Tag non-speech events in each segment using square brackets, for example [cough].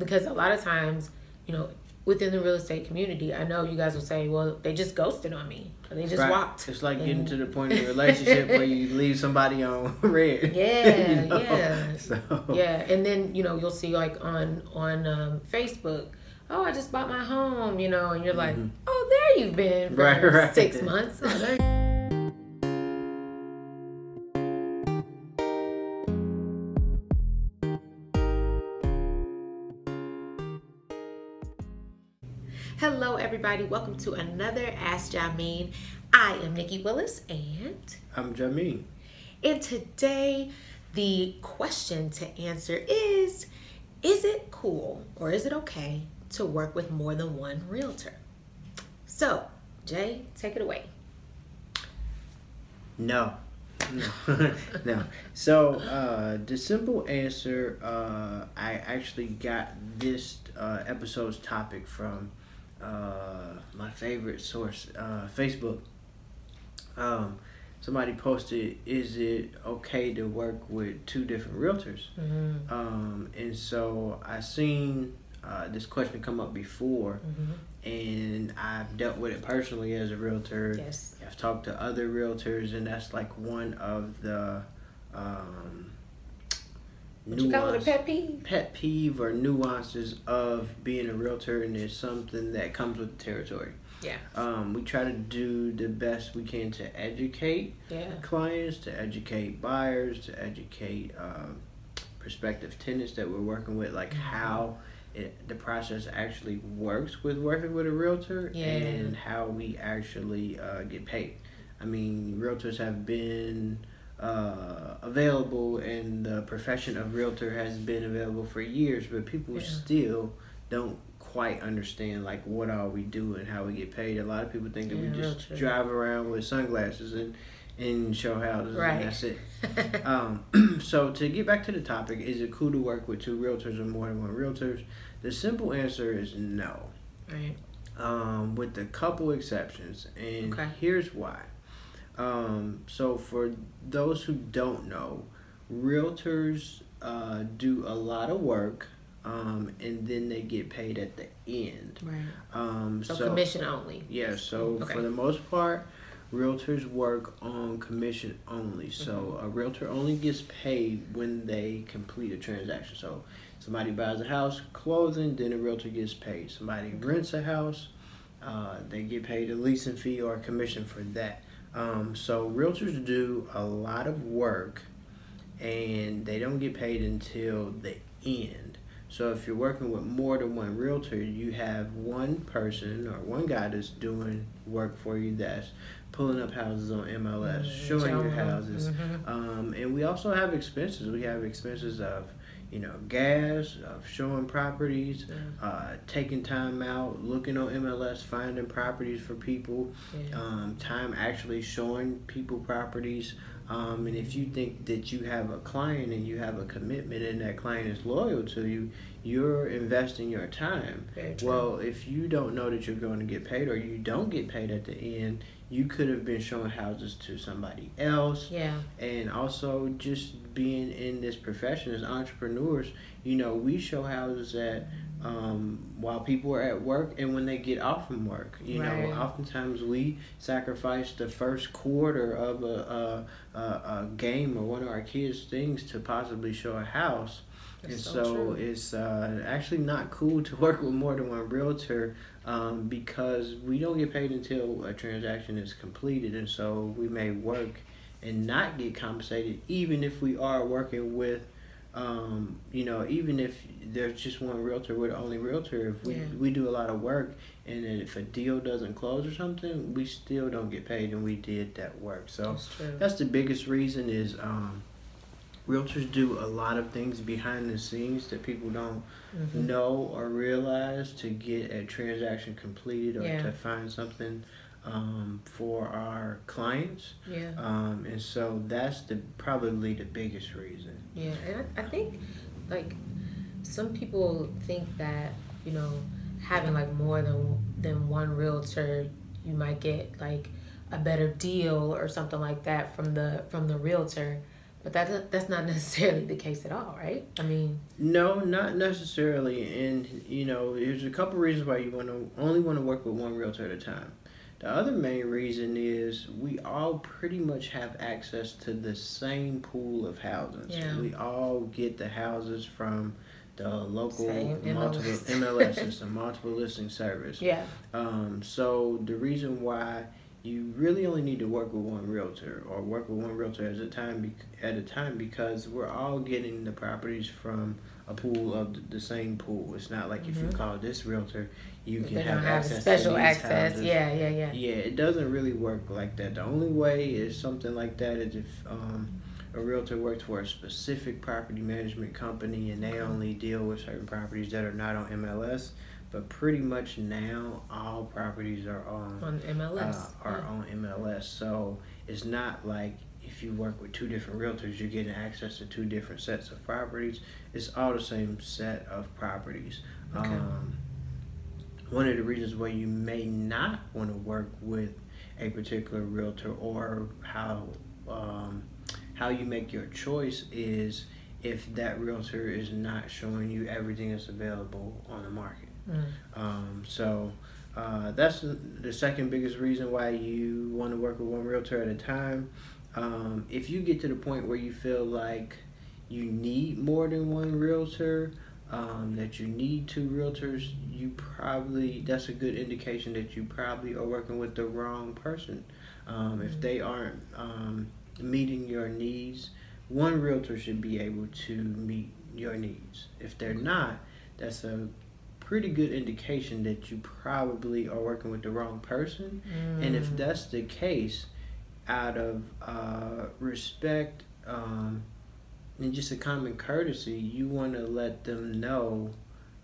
because a lot of times, you know, within the real estate community, I know you guys will say, well, they just ghosted on me. Or they just Right. walked. It's like And- getting to the point in a relationship where you [laughs] leave somebody on [laughs] red. Yeah, [laughs] You know? yeah. So Yeah, and then you know you'll see like on on um, Facebook, oh I just bought my home, you know, and you're like, Mhm. oh there you've been for Right, right. six months. Hello, everybody. Welcome to another Ask Jameen. I am Nikki Willis, and I'm Jameen. and today, the question to answer is Is it cool or is it okay to work with more than one realtor? So, Jay, take it away. No. No. [laughs] no. So uh, the simple answer, uh, I actually got this uh, episode's topic from uh, my favorite source, uh, Facebook. Um, somebody posted, "Is it okay to work with two different realtors?" Mm-hmm. Um, and so I seen uh, this question come up before, Mm-hmm. and I've dealt with it personally as a realtor. Yes. I've talked to other realtors, and that's like one of the um, What you call it a pet peeve? pet peeve or nuances of being a realtor, and it's something that comes with the territory. Yeah. Um, we try to do the best we can to educate Yeah. clients, to educate buyers, to educate um, prospective tenants that we're working with, like Mm-hmm. how it, the process actually works with working with a realtor Yeah. and how we actually uh, get paid. I mean, realtors have been uh, available, and the profession of realtor has been available for years, but people Yeah. still don't quite understand like what are we do and how we get paid. A lot of people think that Yeah, we just drive around with sunglasses and and show houses Right. and that's it. [laughs] Um, [clears throat] so to get back to the topic, is it cool to work with two realtors or more than one realtors? The simple answer is no. right. Um, with a couple exceptions, and Okay. here's why. Um, so for those who don't know, realtors uh, do a lot of work, um, and then they get paid at the end. Right. Um, So, commission only. yeah, so Okay. for the most part, realtors work on commission only. So Mm-hmm. a realtor only gets paid when they complete a transaction. So somebody buys a house, closing, then a realtor gets paid. Somebody rents a house, uh, they get paid a leasing fee or a commission for that. Um, so realtors do a lot of work and they don't get paid until the end. So if you're working with more than one realtor, you have one person or one guy that's doing work for you that's pulling up houses on MLS, Mhm, showing your houses. Mhm. Um, and we also have expenses. We have expenses of, you know, gas, of showing properties, Yeah. uh, taking time out, looking on MLS, finding properties for people, Yeah. um, time actually showing people properties. Um, and if you think that you have a client and you have a commitment and that client is loyal to you, you're investing your time. Well, if you don't know that you're going to get paid or you don't get paid at the end, you could have been showing houses to somebody else. yeah. And also, just being in this profession as entrepreneurs, you know, we show houses at um, while people are at work and when they get off from work. You Right. know, oftentimes we sacrifice the first quarter of a, a, a, a game or one of our kids' things to possibly show a house. That's and so so, it's uh, actually not cool to [laughs] work with more than one realtor um, because we don't get paid until a transaction is completed. And so we may work and not get compensated even if we are working with um, you know, even if there's just one realtor, we're the only realtor. If we, Yeah. we do a lot of work, and then if a deal doesn't close or something, we still don't get paid, and we did that work. So That's that's the biggest reason is um, realtors do a lot of things behind the scenes that people don't Mhm. know or realize to get a transaction completed or Yeah. to find something um, for our clients. Yeah. Um, and so that's the probably the biggest reason. Yeah, and I, I think like some people think that you know having like more than than one realtor, you might get like a better deal or something like that from the from the realtor. But that that's not [laughs] necessarily the case at all, right? I mean, no, not necessarily. And you know, there's a couple reasons why you want to only want to work with one realtor at a time. The other main reason is we all pretty much have access to the same pool of houses. Yeah. We all get the houses from the local Same multiple [laughs] MLS. System, multiple listing service. yeah, Um, so the reason why you really only need to work with one realtor or work with one realtor at a time at a time because we're all getting the properties from a pool of the same pool. It's not like if you Mhm. call this realtor, you can have access special access. houses. Yeah, yeah, yeah. Yeah, it doesn't really work like that. The only way is something like that is if um, a realtor works for a specific property management company and they Okay. only deal with certain properties that are not on MLS. But pretty much now, all properties are on On MLS. uh, are yeah. on MLS. So it's not like if you work with two different realtors, you're getting access to two different sets of properties. It's all the same set of properties. Okay. Um, one of the reasons why you may not want to work with a particular realtor or how um, how you make your choice is if that realtor is not showing you everything that's available on the market. Mm. Um, so uh, that's the- the second biggest reason why you want to work with one realtor at a time. Um, if you get to the point where you feel like you need more than one realtor, um, that you need two realtors, you probably that's a good indication that you probably are working with the wrong person. Um, if they aren't um, meeting your needs, one realtor should be able to meet your needs. If they're not, that's a pretty good indication that you probably are working with the wrong person. And if Mm. that's the case, out of uh, respect um, and just a common courtesy, you want to let them know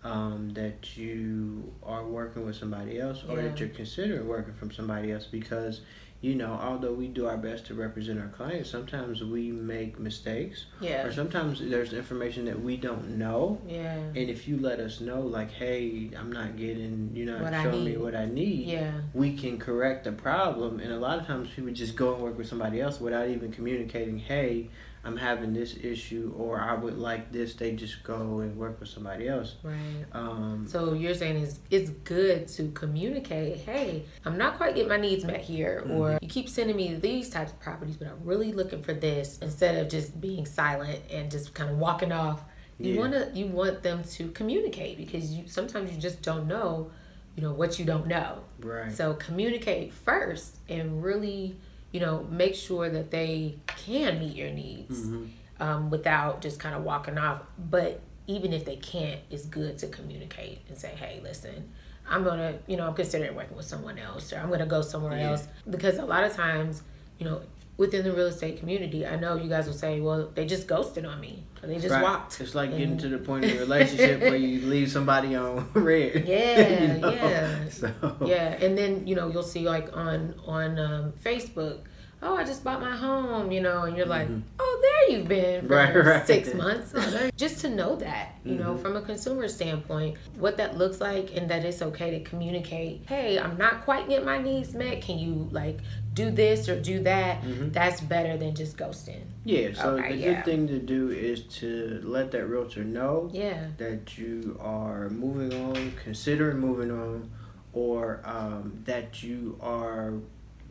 um, that you are working with somebody else or Yeah. that you're considering working from somebody else because you know although we do our best to represent our clients sometimes we make mistakes. Yeah, or sometimes there's information that we don't know. Yeah, and if you let us know, like, hey, I'm not getting, you're not showing me what I need, yeah, we can correct the problem. And a lot of times people just go and work with somebody else without even communicating, hey, I'm having this issue or I would like this. They just go and work with somebody else. right. Um, So you're saying is it's good to communicate, hey, I'm not quite getting my needs met here, Mm-hmm. or you keep sending me these types of properties, but I'm really looking for this instead of just being silent and just kind of walking off. You Yeah. wanna you want them to communicate because you sometimes you just don't know, you know, what you don't know. right. So communicate first and really, you know, make sure that they can meet your needs Mhm. um, without just kind of walking off. But even if they can't, it's good to communicate and say, hey, listen, I'm gonna, you know, I'm considering working with someone else or I'm gonna go somewhere Yeah. else. Because a lot of times, you know, within the real estate community, I know you guys will say, well, they just ghosted on me. Or they just Right. walked. It's like getting to the point of a relationship where you [laughs] leave somebody on [laughs] red. Yeah, [laughs] you know? yeah. So, Yeah, and then you know you'll see like on on um, Facebook, oh I just bought my home, you know, and you're like, Mhm. oh there you've been for Right, right. six months. [laughs] just to know that, you know, Mhm. from a consumer standpoint, what that looks like, and that it's okay to communicate. Hey, I'm not quite getting my needs met. Can you like do this or do that? Mhm. That's better than just ghosting. Yeah, so Okay, the yeah. good thing to do is to let that realtor know Yeah, that you are moving on, considering moving on, or um, that you are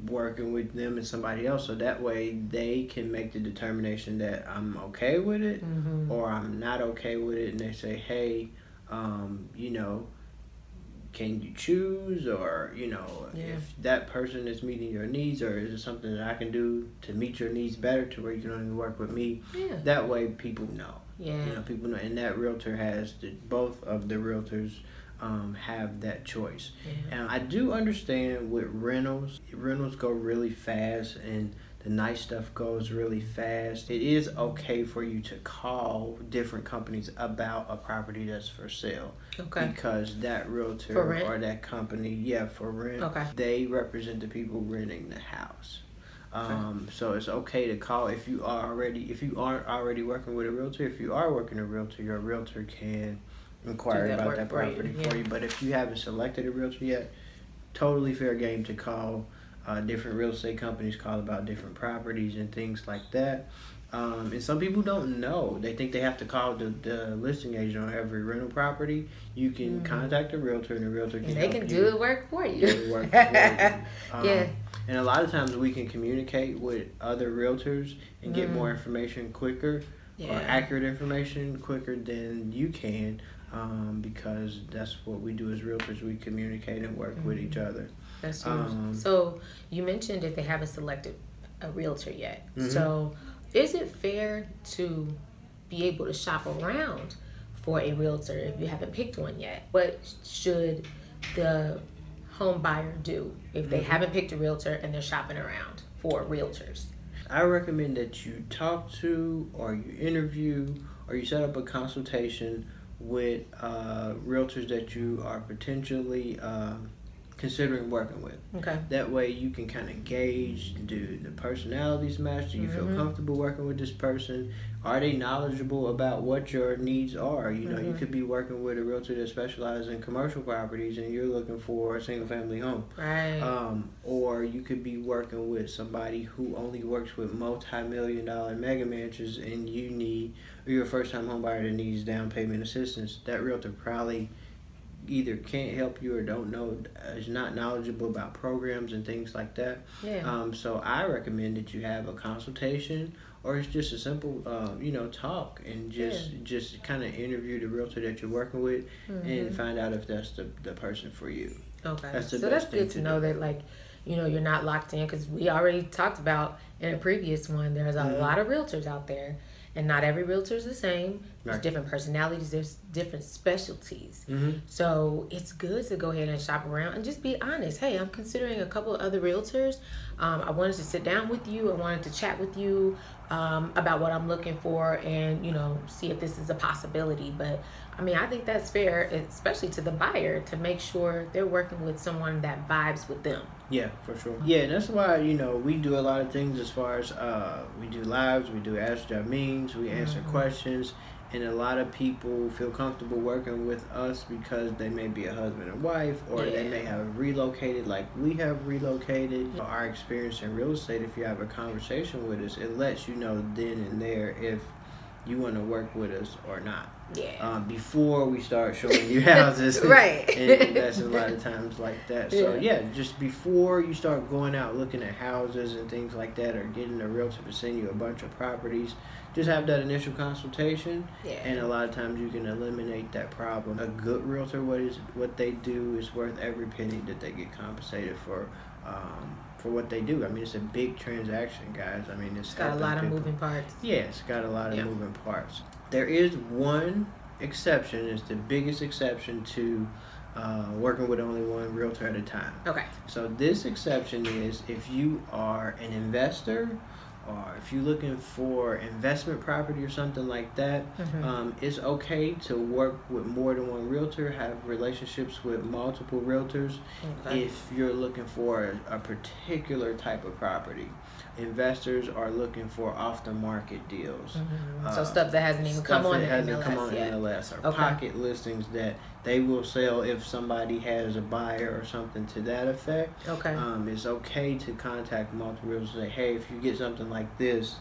working with them and somebody else, so that way they can make the determination that I'm okay with it mm-hmm. or I'm not okay with it, and they say, hey, um, you know, can you choose, or you know, Yeah. if that person is meeting your needs, or is it something that I can do to meet your needs better, to where you can only work with me? yeah, That way, people know. yeah, You know, people know, and that realtor has the, both of the realtors um, have that choice. yeah. And I do understand with rentals, rentals go really fast, and the nice stuff goes really fast. It is okay for you to call different companies about a property that's for sale Okay. because that realtor or that company, yeah, for rent, Okay. they represent the people renting the house. Um, so it's okay to call if you are already if you aren't already working with a realtor. If you are working a realtor, your realtor can inquire that about that for you, property yeah. for you. But if you haven't selected a realtor yet, totally fair game to call uh, different real estate companies, call about different properties and things like that. Um, and some people don't know. They think they have to call the, the listing agent on every rental property. You can Mhm. contact a realtor, and the realtor can And they can you do the work for you. do the work [laughs] for you. Um, Yeah. And a lot of times we can communicate with other realtors and get Mm. more information quicker or accurate information quicker than you can um, because that's what we do as realtors. We communicate and work with each other. That's true. Um, so you mentioned if they haven't selected a realtor yet. Mhm. So is it fair to be able to shop around for a realtor if you haven't picked one yet? What should the home buyer do if they Mhm. haven't picked a realtor and they're shopping around for realtors? I recommend that you talk to or you interview or you set up a consultation with uh, realtors that you are potentially um considering working with. Okay. That way you can kind of gauge do the personalities match? Do you feel Mhm. comfortable working with this person? Are they knowledgeable about what your needs are? You know, you Mhm. could be working with a realtor that specializes in commercial properties and you're looking for a single family home. Right. Um, or you could be working with somebody who only works with multi-million dollar mega mansions and you need or you're a first time home buyer that needs down payment assistance. That realtor probably either can't help you or don't know is not knowledgeable about programs and things like that. yeah. Um, so I recommend that you have a consultation or it's just a simple um, you know talk and just just kind of interview the realtor that you're working with Mhm. and find out if that's the, the person for you. Okay. That's the so that's good to to know that like, you know, you're not locked in because we already talked about in a previous one. There's a Mhm. lot of realtors out there, and not every realtor is the same. There's Right. different personalities. There's different specialties. Mm-hmm. So it's good to go ahead and shop around and just be honest. Hey, I'm considering a couple of other realtors. Um, I wanted to sit down with you. I wanted to chat with you um, about what I'm looking for and, you know, see if this is a possibility. But I mean, I think that's fair, especially to the buyer, to make sure they're working with someone that vibes with them. Yeah, for sure. Yeah, that's why you know we do a lot of things as far as uh, we do lives, we do ask means, we answer Mhm. questions, and a lot of people feel comfortable working with us because they may be a husband and wife, or they may have relocated like we have relocated. Our experience in real estate, if you have a conversation with us, it lets you know then and there if you want to work with us or not. Yeah. Um, before we start showing you [laughs] houses, [laughs] Right. [laughs] and that's a lot of times like that. So Yeah. yeah, just before you start going out looking at houses and things like that, or getting a realtor to send you a bunch of properties, just have that initial consultation. yeah. And a lot of times you can eliminate that problem. A good realtor, what is what they do is worth every penny that they get compensated for. Um, for what they do, I mean, it's a big transaction, guys. I mean, it's it's got a lot of moving parts. Yeah, it's got a lot of Yeah. moving parts. There is one exception, it's the biggest exception to uh, working with only one realtor at a time. Okay. So, this exception is if you are an investor or if you're looking for investment property or something like that, Mhm. um, it's okay to work with more than one realtor, have relationships with multiple realtors Okay. if you're looking for a, a particular type of property. Investors are looking for off the market deals. Mhm. uh, so stuff that hasn't even come on hasn't MLS come on yet. MLS or Okay. pocket listings that they will sell if somebody has a buyer or something to that effect. Okay. Um, it's okay to contact multiple realtors and say, hey, if you get something like this,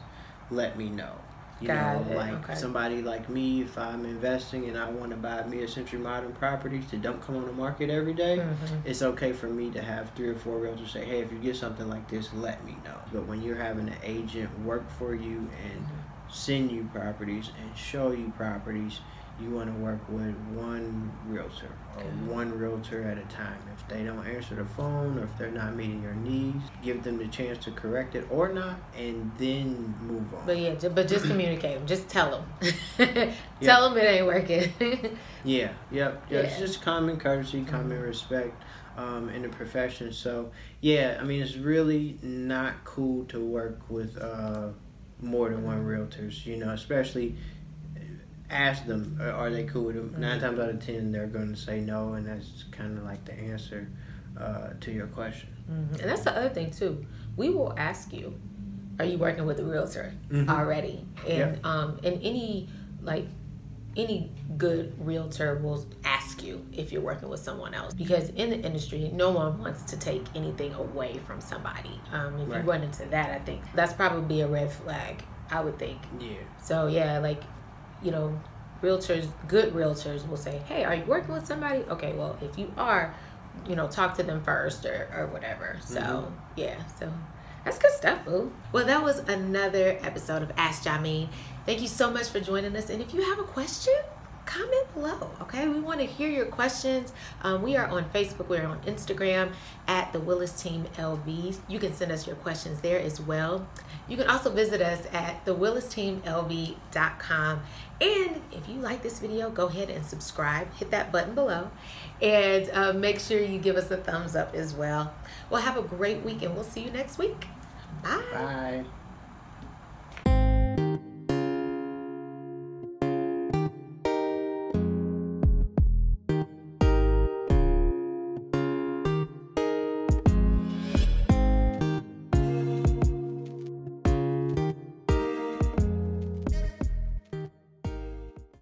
let me know. You Got know, it, like okay. somebody like me, if I'm investing and I want to buy mid century modern properties that don't come on the market every day, Mhm. it's okay for me to have three or four realtors say, hey, if you get something like this, let me know. But when you're having an agent work for you and send you properties and show you properties, you want to work with one realtor or Okay. one realtor at a time. If they don't answer the phone or if they're not meeting your needs, give them the chance to correct it or not, and then move on. But yeah, but just communicate. Just tell them. [laughs] tell them it ain't working. [laughs] Yeah, yep. Yeah, it's just common courtesy, common Mhm. respect um, in the profession. So, yeah, I mean, it's really not cool to work with uh, more than one realtors, you know, especially ask them, uh, are they cool with them? Nine Mhm. times out of ten, they're going to say no, and that's kind of like the answer uh, to your question. Mhm. And that's the other thing too. We will ask you, are you working with a realtor Mhm. already? And um, and any like any good realtor will ask you if you're working with someone else because in the industry, no one wants to take anything away from somebody. Um, if Right. you run into that, I think that's probably a red flag I would think. Yeah. So yeah, like, you know, realtors, good realtors will say, "Hey, are you working with somebody?" Okay, well, if you are, you know, talk to them first or or whatever. So Mhm. yeah, so that's good stuff, boo. Well, that was another episode of Ask Jameen. Thank you so much for joining us. And if you have a question, comment below. Okay, we want to hear your questions. Um, we are on Facebook. We're on Instagram at the Willis Team LV. You can send us your questions there as well. You can also visit us at thewillisteamlv.com. And if you like this video, go ahead and subscribe. Hit that button below, and uh, make sure you give us a thumbs up as well. Well, have a great week, and we'll see you next week. Bye. Bye.